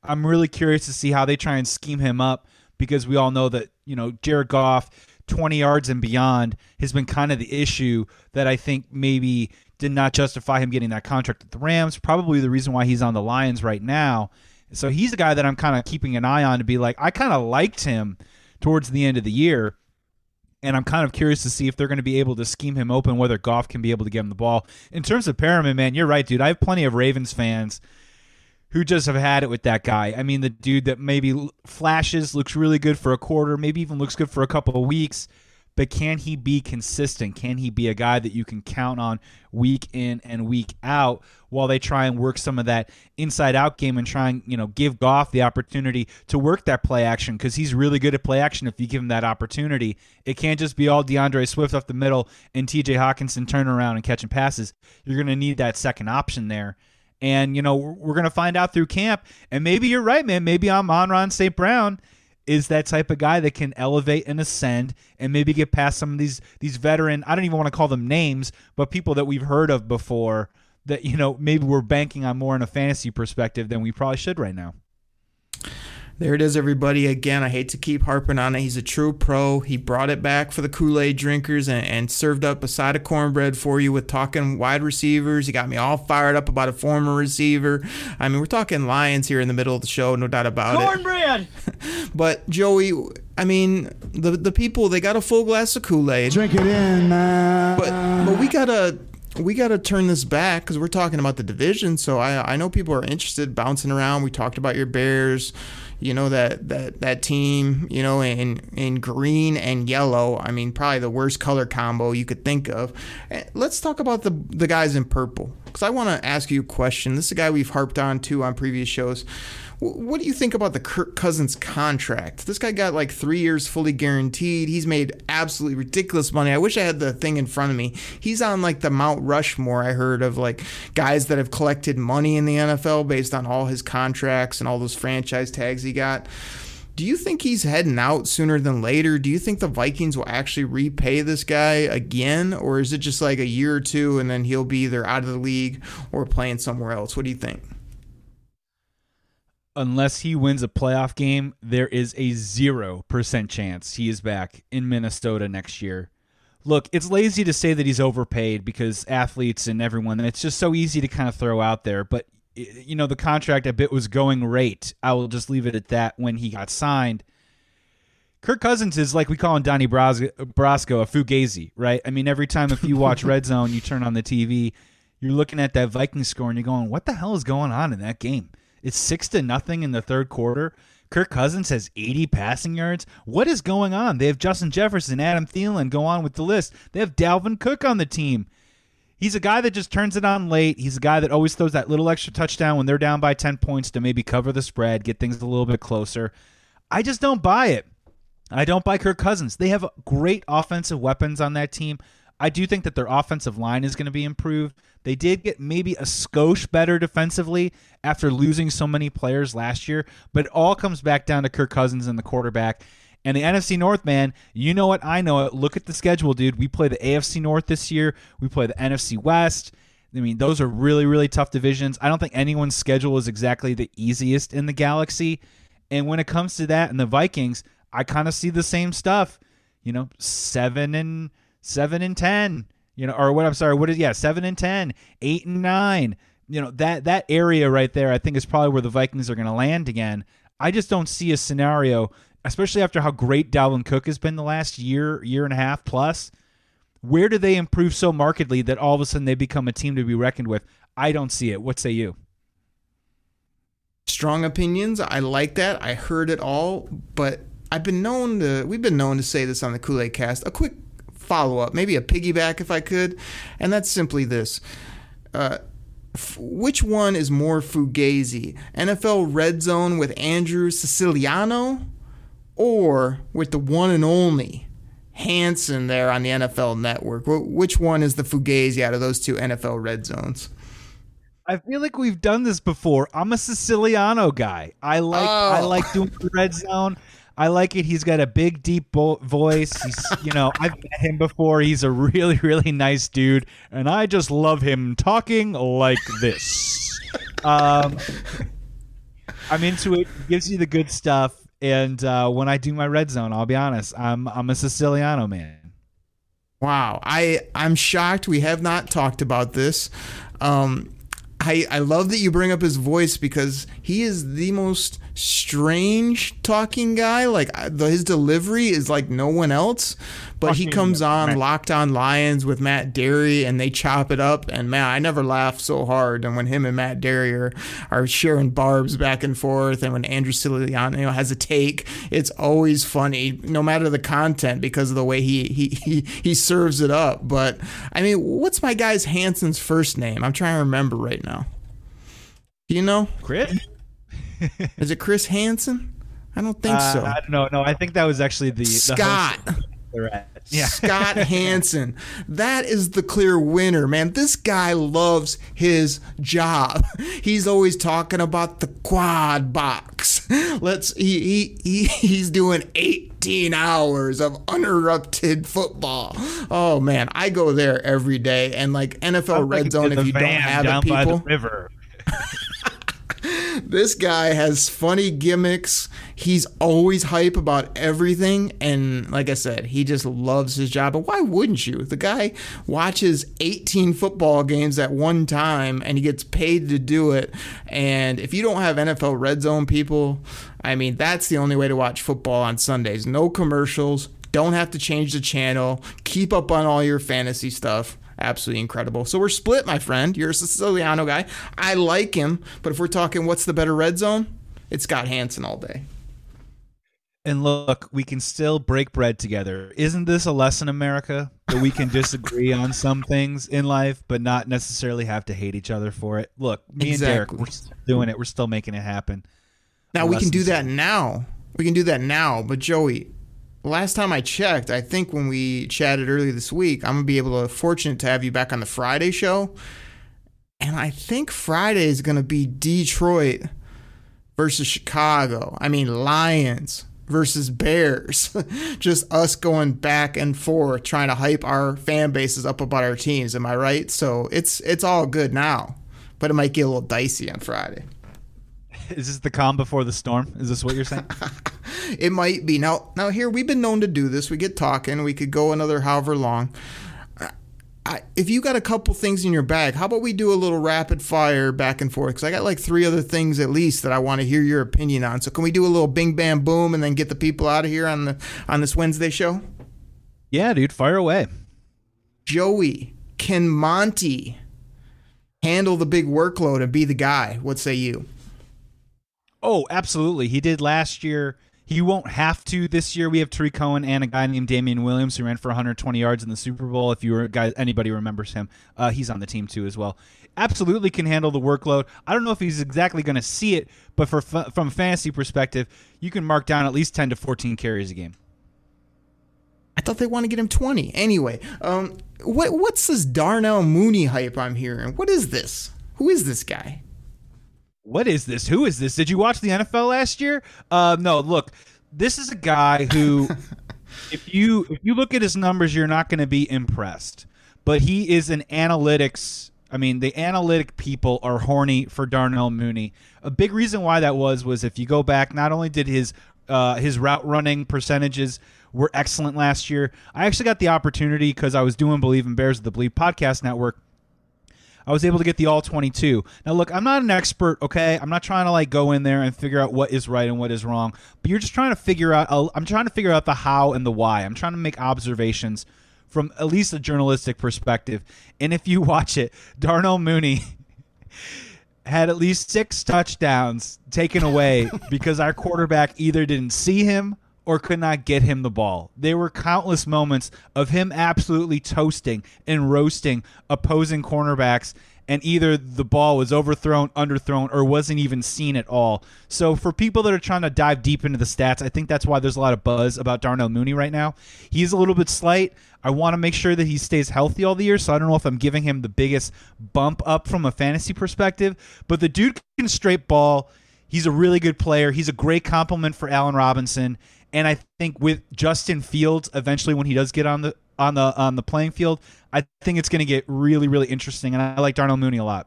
I'm really curious to see how they try and scheme him up because we all know that you know Jared Goff, 20 yards and beyond, has been kind of the issue that I think maybe did not justify him getting that contract at the Rams. Probably the reason why he's on the Lions right now so he's a guy that I'm kind of keeping an eye on to be like, I kind of liked him towards the end of the year. And I'm kind of curious to see if they're going to be able to scheme him open, whether Goff can be able to get him the ball. In terms of Perriman, man, you're right, dude. I have plenty of Ravens fans who just have had it with that guy. I mean, the dude that maybe flashes, looks really good for a quarter, maybe even looks good for a couple of weeks, but can he be consistent? Can he be a guy that you can count on week in and week out while they try and work some of that inside out game and try and, you know, give Goff the opportunity to work that play action because he's really good at play action if you give him that opportunity. It can't just be all DeAndre Swift off the middle and TJ Hockenson turning around and catching passes. You're going to need that second option there. And, you know, we're going to find out through camp. And maybe you're right, man. Maybe Amon-Ra St. Brown is that type of guy that can elevate and ascend and maybe get past some of these these veteran I don't even want to call them names, but people that we've heard of before that you know maybe we're banking on more in a fantasy perspective than we probably should right now. There it is, everybody. Again, I hate to keep harping on it. He's a true pro. He brought it back for the Kool Aid drinkers and, and, served up a side of cornbread for you with talking wide receivers. He got me all fired up about a former receiver. I mean, we're talking Lions here in the middle of the show, no doubt about Cornbread. it. Cornbread! but, Joey, I mean, the, the people, they got a full glass of Kool Aid. Drink it in, man. But, but we got to we got to turn this back because we're talking about the division. So I, I know people are interested, bouncing around. We talked about your Bears you know that that that team, you know, in in green and yellow. I mean, probably the worst color combo you could think of. Eh, let's talk about the the guys in purple because I want to ask you a question. This is a guy we've harped on too on previous shows. What do you think about the Kirk Cousins contract? This guy got like three years fully guaranteed. He's made absolutely ridiculous money. I wish I had the thing in front of me. He's on like the Mount Rushmore, I heard, of like guys that have collected money in the NFL based on all his contracts and all those franchise tags he got. Do you think he's heading out sooner than later? Do you think the Vikings will actually repay this guy again? Or is it just like a year or two and then he'll be either out of the league or playing somewhere else? What do you think? Unless he wins a playoff game, there is a 0% chance he is back in Minnesota next year. Look, it's lazy to say that he's overpaid because athletes and everyone, and it's just so easy to kind of throw out there. But, you know, the contract a bit was going rate. I will just leave it at that when he got signed. Kirk Cousins is like we call him Donnie Brasco, a fugazi, right? I mean, every time if you watch Red Zone, you turn on the TV, you're looking at that Viking score and you're going, what the hell is going on in that game? It's six to nothing in the third quarter. Kirk Cousins has 80 passing yards. What is going on? They have Justin Jefferson, Adam Thielen, go on with the list. They have Dalvin Cook on the team. He's a guy that just turns it on late. He's a guy that always throws that little extra touchdown when they're down by 10 points to maybe cover the spread, get things a little bit closer. I just don't buy it. I don't buy Kirk Cousins. They have great offensive weapons on that team. I do think that their offensive line is going to be improved. They did get maybe a skosh better defensively after losing so many players last year, but it all comes back down to Kirk Cousins and the quarterback. And the NFC North, man, you know it, I know it. Look at the schedule, dude. We play the AFC North this year. We play the NFC West. I mean, those are really, really tough divisions. I don't think anyone's schedule is exactly the easiest in the galaxy. And when it comes to that and the Vikings, I kind of see the same stuff. You know, seven and seven and ten you know, or what I'm sorry, what is yeah, seven and ten, eight and nine. You know, that that area right there, I think is probably where the Vikings are gonna land again. I just don't see a scenario, especially after how great Dalvin Cook has been the last year, year and a half plus. Where do they improve so markedly that all of a sudden they become a team to be reckoned with? I don't see it. What say you? Strong opinions. I like that. I heard it all, but I've been known to we've been known to say this on the Kool-Aid cast. A quick follow up, maybe a piggyback if I could, and that's simply this. Uh, f- which one is more fugazi? NFL Red Zone with Andrew Siciliano or with the one and only Hansen there on the NFL Network? Which one is the fugazi out of those two NFL Red Zones? I feel like we've done this before. I'm a Siciliano guy. I like oh. I like doing the red zone. I like it. He's got a big, deep bo- voice. He's, you know, I've met him before. He's a really, really nice dude, and I just love him talking like this. Um, I'm into it. He gives you the good stuff. And uh, when I do my red zone, I'll be honest, I'm I'm a Siciliano man. Wow, I I'm shocked. We have not talked about this. Um, I I love that you bring up his voice because he is the most strange talking guy. Like his delivery is like no one else. But he comes on. Locked On Lions with Matt Dery and they chop it up. And man, I never laughed so hard than when him and Matt Dery are, are sharing barbs back and forth. And when Andrew Siciliano has a take, it's always funny, no matter the content, because of the way he he he, he serves it up. But I mean, what's my guy's Hansen's first name? I'm trying to remember right now. Do you know? Chris? Is it Chris Hanson? I don't think Uh, so. I don't know. No, I think that was actually the, the Scott. Threat. Yeah. Scott Hansen. That is the clear winner, man. This guy loves his job. He's always talking about the quad box. Let's he he, he he's doing 18 hours of uninterrupted football. Oh man, I go there every day and like NFL like Red Zone if you don't have down it by the people. river. This guy has funny gimmicks. He's always hype about everything. And like I said, he just loves his job. And why wouldn't you? The guy watches 18 football games at one time and he gets paid to do it. And if you don't have NFL Red Zone people, I mean, that's the only way to watch football on Sundays. No commercials. Don't have to change the channel. Keep up on all your fantasy stuff absolutely incredible. So we're split, my friend. You're a Siciliano guy. I like him, but if we're talking what's the better red zone, it's Scott Hansen all day. And look, we can still break bread together. Isn't this a lesson, America? That we can disagree on some things in life, but not necessarily have to hate each other for it. Look, me and Derek, we're still doing it. We're still making it happen. Now we can do that now. We can do that now, but Joey, last time I checked, I think when we chatted earlier this week, I'm gonna be able to fortunate to have you back on the Friday show. And I think Friday is gonna be Detroit versus Chicago. I mean Lions versus Bears. Just us going back and forth trying to hype our fan bases up about our teams. Am I right? So it's it's all good now. But it might get a little dicey on Friday. Is this the calm before the storm? Is this what you're saying? It might be now. Now here we've been known to do this. We get talking. We could go another however long. I- if you got a couple things in your bag, how about we do a little rapid fire back and forth? Because I got like three other things at least that I want to hear your opinion on. So can we do a little bing bam boom and then get the people out of here on the on this Wednesday show? yeah, dude, fire away. Joey, can Monty handle the big workload and be the guy? What say you? Oh, absolutely. He did last year. He won't have to this year. We have Tarik Cohen and a guy named Damien Williams who ran for 120 yards in the Super Bowl. If you guys, anybody remembers him, uh, he's on the team too as well. Absolutely can handle the workload. I don't know if he's exactly going to see it, but for from a fantasy perspective, you can mark down at least 10 to 14 carries a game. I thought they want to get him 20. Anyway, um, what what's this Darnell Mooney hype I'm hearing? What is this? Who is this guy? What is this? Who is this? Did you watch the NFL last year? Uh, no. Look, this is a guy who, if you if you look at his numbers, you're not going to be impressed. But he is an analytics. I mean, the analytic people are horny for Darnell Mooney. A big reason why that was was if you go back, not only did his uh, his route running percentages were excellent last year. I actually got the opportunity because I was doing Believe in Bears of the Believe Podcast Network I was able to get the all 22. Now, look, I'm not an expert, okay? I'm not trying to like go in there and figure out what is right and what is wrong, but you're just trying to figure out. I'm trying to figure out the how and the why. I'm trying to make observations from at least a journalistic perspective. And if you watch it, Darnell Mooney had at least six touchdowns taken away because our quarterback either didn't see him or could not get him the ball. There were countless moments of him absolutely toasting and roasting opposing cornerbacks, and either the ball was overthrown, underthrown, or wasn't even seen at all. So, for people that are trying to dive deep into the stats, I think that's why there's a lot of buzz about Darnell Mooney right now. He's a little bit slight. I want to make sure that he stays healthy all the year, so I don't know if I'm giving him the biggest bump up from a fantasy perspective, but the dude can straight ball. He's a really good player. He's a great complement for Allen Robinson. And I think with Justin Fields, eventually when he does get on the on the on the playing field, I think it's going to get really really interesting. And I like Darnell Mooney a lot.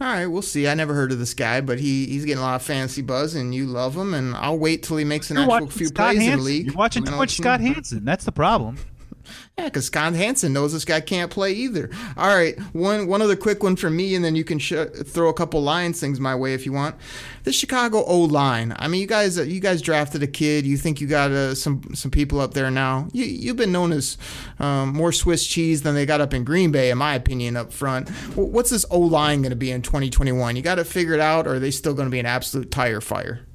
All right, we'll see. I never heard of this guy, but he, he's getting a lot of fantasy buzz, and you love him. And I'll wait till he makes an You're actual few Scott plays in the league. You're watching too much Scott Hansen. That's the problem. Yeah, because Scott Hansen knows this guy can't play either. All right, one one other quick one for me, and then you can sh- throw a couple Lions things my way if you want. The Chicago O line. I mean, you guys you guys drafted a kid. You think you got uh, some some people up there now. You you've been known as um, more Swiss cheese than they got up in Green Bay, in my opinion, up front. What's this O line going to be in 2021? You got to figure it out, or are they still going to be an absolute tire fire?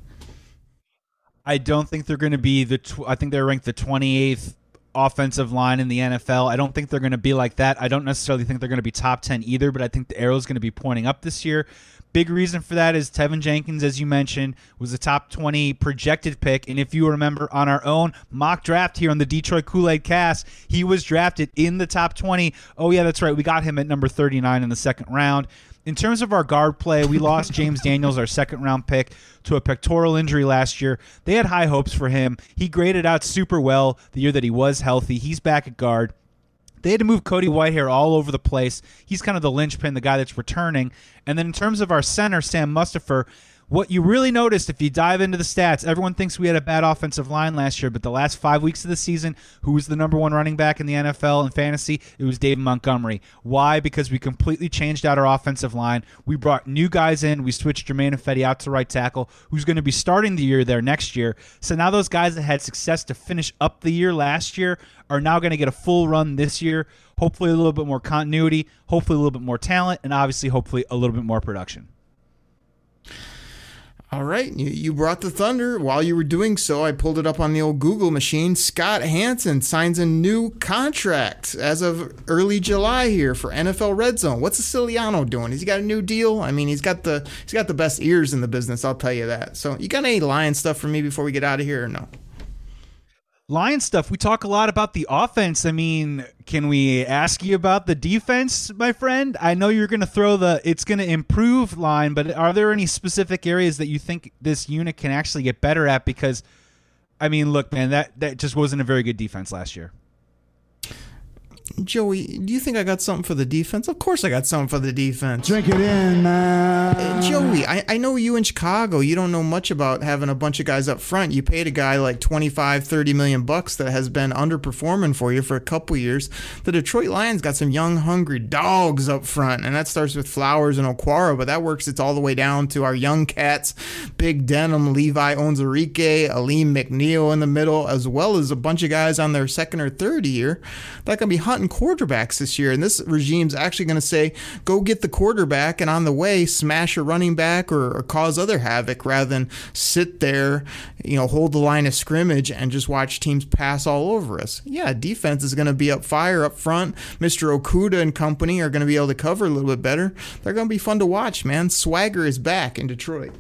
I don't think they're going to be the. Tw- I think they're ranked the 28th offensive line in the NFL. I don't think they're going to be like that. I don't necessarily think they're going to be top 10 either, but I think the arrow is going to be pointing up this year. Big reason for that is Teven Jenkins, as you mentioned, was a top 20 projected pick. And if you remember on our own mock draft here on the Detroit Kool Aid cast, he was drafted in the top 20. Oh, yeah, that's right. We got him at number 39 in the second round. In terms of our guard play, we lost James Daniels, our second round pick, to a pectoral injury last year. They had high hopes for him. He graded out super well the year that he was healthy. He's back at guard. They had to move Cody Whitehair all over the place. He's kind of the linchpin, the guy that's returning. And then in terms of our center, Sam Mustipher, what you really noticed if you dive into the stats, everyone thinks we had a bad offensive line last year, but the last five weeks of the season, who was the number one running back in the NFL in fantasy? It was David Montgomery. Why? Because we completely changed out our offensive line. We brought new guys in. We switched Germain Ifedi out to right tackle, who's going to be starting the year there next year. So now those guys that had success to finish up the year last year are now going to get a full run this year. Hopefully, a little bit more continuity, hopefully, a little bit more talent, and obviously, hopefully, a little bit more production. All right, you, you brought the thunder. While you were doing so, I pulled it up on the old Google machine. Scott Hansen signs a new contract as of early July here for NFL Red Zone. What's Siciliano doing? Has he got a new deal? I mean, he's got the he's got the best ears in the business. I'll tell you that. So, you got any lion stuff for me before we get out of here, or no? Lion stuff. We talk a lot about the offense. I mean, can we ask you about the defense, my friend? I know you're going to throw the it's going to improve line, but are there any specific areas that you think this unit can actually get better at? Because, I mean, look, man, that that just wasn't a very good defense last year. Joey, do you think I got something for the defense? Of course I got something for the defense. Drink it in, man. Uh, Joey, I, I know you in Chicago. You don't know much about having a bunch of guys up front. You paid a guy like 25, 30 million bucks that has been underperforming for you for a couple years. The Detroit Lions got some young, hungry dogs up front, and that starts with Flowers and Okwara, but that works its all the way down to our young cats, Big Denim, Levi Onwuzurike, Alim McNeill in the middle, as well as a bunch of guys on their second or third year that can be hunting quarterbacks this year. And this regime's actually going to say, go get the quarterback and on the way smash a running back or, or, cause other havoc rather than sit there, you know, hold the line of scrimmage and just watch teams pass all over us. Yeah, defense is going to be up fire up front. Mr. Okudah and company are going to be able to cover a little bit better. They're going to be fun to watch, man. Swagger is back in Detroit.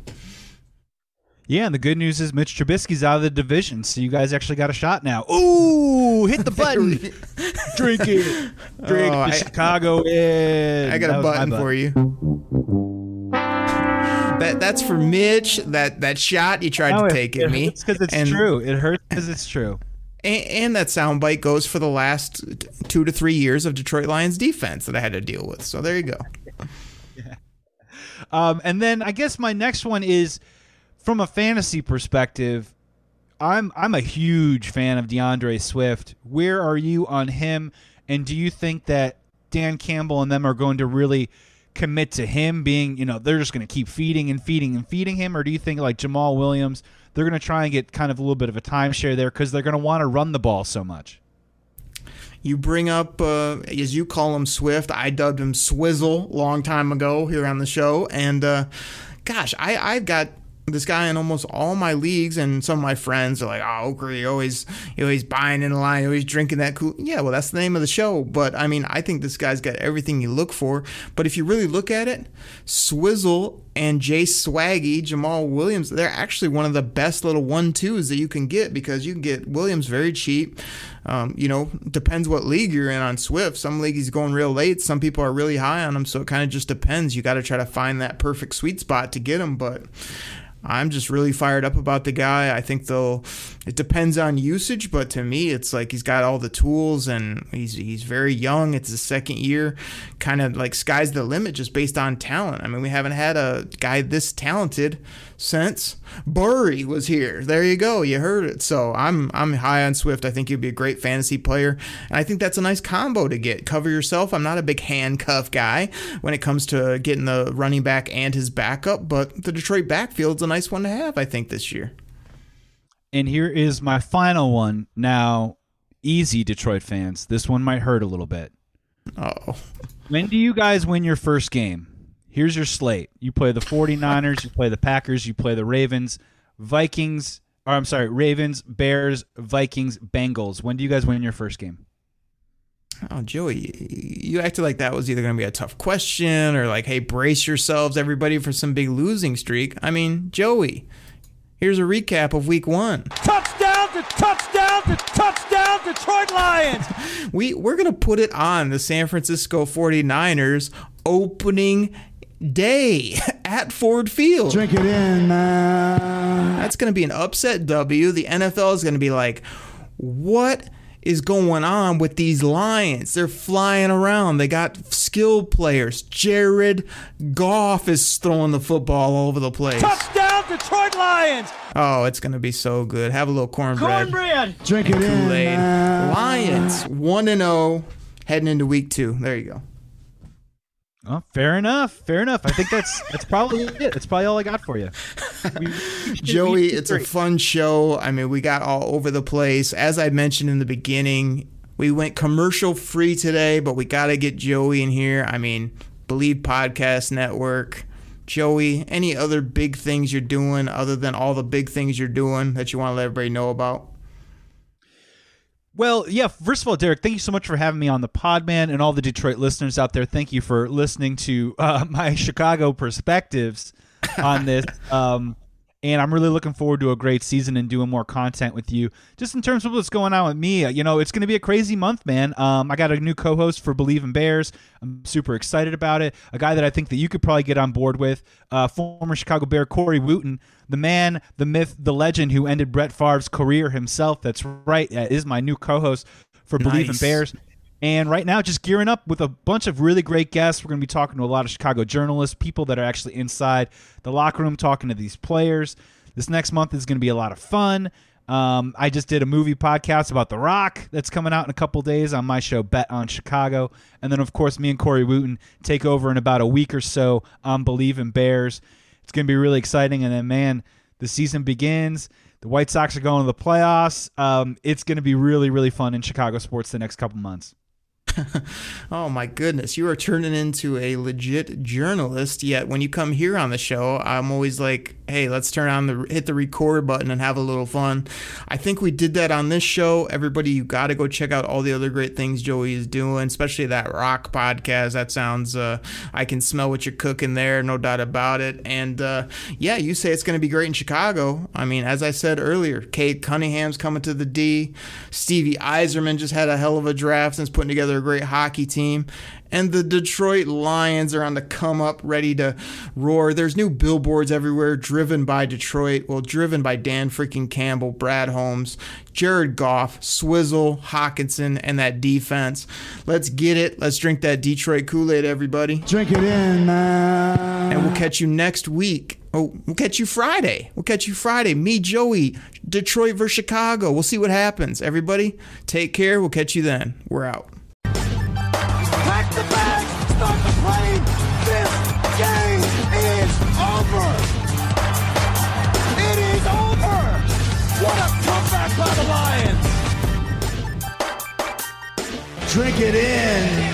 Yeah, and the good news is Mitch Trubisky's out of the division, so you guys actually got a shot now. Ooh, hit the button. Drink it. Drink Oh, the I- Chicago in. I got That a my button for you. That that's for Mitch. That that shot you tried No, to take it at me. hurts because it's And- true. It hurts because it's true. And, and that soundbite goes for the last two to three years of Detroit Lions defense that I had to deal with. So there you go. Um, and then I guess my next one is from a fantasy perspective. I'm I'm a huge fan of DeAndre Swift. Where are you on him? And do you think that Dan Campbell and them are going to really commit to him being, you know, they're just going to keep feeding and feeding and feeding him, or do you think like Jamaal Williams, they're going to try and get kind of a little bit of a timeshare there because they're going to want to run the ball so much? You bring up, uh, as you call him, Swift. I dubbed him Swizzle long time ago here on the show. And uh, gosh, I, I've got this guy in almost all my leagues, and some of my friends are like, "Oh, Oker, you always, always buying in line, you always drinking that cool." Yeah, well, that's the name of the show. But I mean, I think this guy's got everything you look for. But if you really look at it, Swizzle and Jay Swaggy, Jamaal Williams, they're actually one of the best little one twos that you can get because you can get Williams very cheap. Um, you know, depends what league you're in on Swift. Some leagues he's going real late. Some people are really high on him, so it kind of just depends. You got to try to find that perfect sweet spot to get him, but. I'm just really fired up about the guy. I think they'll. It depends on usage, but to me, it's like he's got all the tools and he's he's very young. It's his second year, kind of like sky's the limit just based on talent. I mean, we haven't had a guy this talented since Barry was here. There you go. You heard it. So I'm I'm high on Swift. I think he'd be a great fantasy player, and I think that's a nice combo to get. Cover yourself. I'm not a big handcuff guy when it comes to getting the running back and his backup, but the Detroit backfield's a nice one to have. I think this year. And here is my final one. Now, easy Detroit fans. This one might hurt a little bit. Oh, When do you guys win your first game? Here's your slate. You play the 49ers, you play the Packers, you play the Ravens, Vikings, or I'm sorry, Ravens, Bears, Vikings, Bengals. When do you guys win your first game? Oh, Joey, you acted like that was either going to be a tough question or like, hey, brace yourselves, everybody, for some big losing streak. I mean, Joey, here's a recap of week one. Touchdown to touchdown to touchdown Detroit Lions. We, we're going to put it on the San Francisco 49ers opening day at Ford Field. Drink it in, man. That's going to be an upset W. The NFL is going to be like, what is going on with these Lions? They're flying around. They got skilled players. Jared Goff is throwing the football all over the place. Touchdown Detroit Lions. Oh, it's going to be so good. Have a little cornbread. Cornbread. Drink it in, Kool-Aid. man. Lions 1 and 0 heading into week 2. There you go. Oh, fair enough. Fair enough. I think that's that's probably it. That's probably all I got for you. We- Joey, it's a fun show. I mean, we got all over the place. As I mentioned in the beginning, we went commercial free today, but we got to get Joey in here. I mean, Believe Podcast Network. Joey, any other big things you're doing other than all the big things you're doing that you want to let everybody know about? Well, yeah. First of all, Derek, thank you so much for having me on the pod, man, and all the Detroit listeners out there. Thank you for listening to uh, my Chicago perspectives on this. Um, and I'm really looking forward to a great season and doing more content with you. Just in terms of what's going on with me, you know, it's going to be a crazy month, man. Um, I got a new co-host for Believe in Bears. I'm super excited about it. A guy that I think that you could probably get on board with. Uh, former Chicago Bear Corey Wootton, the man, the myth, the legend who ended Brett Favre's career himself. That's right, is my new co-host for Believe in Bears. And right now, just gearing up with a bunch of really great guests. We're going to be talking to a lot of Chicago journalists, people that are actually inside the locker room talking to these players. This next month is going to be a lot of fun. Um, I just did a movie podcast about The Rock that's coming out in a couple days on my show, Bet on Chicago. And then, of course, me and Corey Wootton take over in about a week or so on Believe in Bears. It's going to be really exciting. And then, man, the season begins. The White Sox are going to the playoffs. Um, it's going to be really, really fun in Chicago sports the next couple months. Oh my goodness, you are turning into a legit journalist. Yet when you come here on the show, I'm always like, "Hey, let's turn on the hit the record button and have a little fun." I think we did that on this show. Everybody, you got to go check out all the other great things Joey is doing, especially that rock podcast. That sounds, uh, I can smell what you're cooking there, no doubt about it. And uh, yeah, you say it's going to be great in Chicago. I mean, as I said earlier, Cade Cunningham's coming to the D. Stevie Yzerman just had a hell of a draft and is putting together a great hockey team. And the Detroit Lions are on the come up, ready to roar. There's new billboards everywhere, driven by Detroit. Well, driven by Dan freaking Campbell, Brad Holmes, Jared Goff, Swizzle, Hockenson, and that defense. Let's get it. Let's drink that Detroit Kool Aid, everybody. Drink it in, man. And we'll catch you next week. Oh, we'll catch you Friday. We'll catch you Friday. Me, Joey, Detroit versus Chicago. We'll see what happens. Everybody, take care. We'll catch you then. We're out. Drink it in.